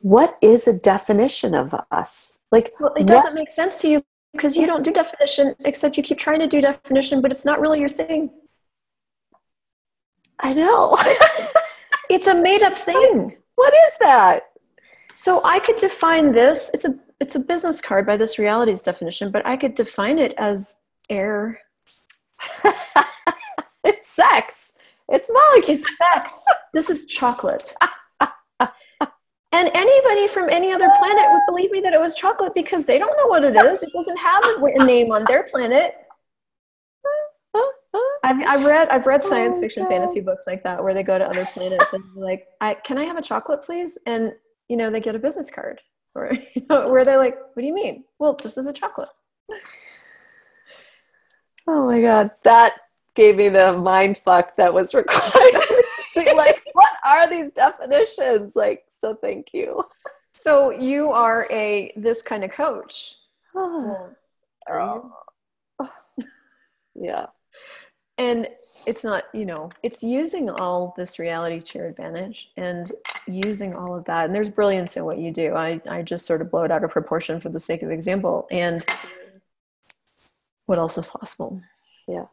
what is a definition of us? Like, well, it doesn't make sense to you because you don't do definition, except you keep trying to do definition, but it's not really your thing. I know. It's a made up thing. what is that? So I could define this. It's a it's a business card by this realities definition, but I could define it as air. it's sex. It's molecules. It's sex. this is chocolate. Anybody from any other planet would believe me that it was chocolate because they don't know what it is. It doesn't have a name on their planet. I've, I've read I've read science Oh, fiction fantasy books like that where they go to other planets and they're like, I, "Can I have a chocolate, please?" And you know they get a business card, or you know, where they're like, "What do you mean?" Well, this is a chocolate. Oh my god, that gave me the mind fuck that was required. like, what are these definitions? Like, so thank you. So you are a this kind of coach. Oh, oh. yeah. and it's not you know it's using all this reality to your advantage and using all of that. And there's brilliance in what you do. I i just sort of blow it out of proportion for the sake of example. And what else is possible? Yeah.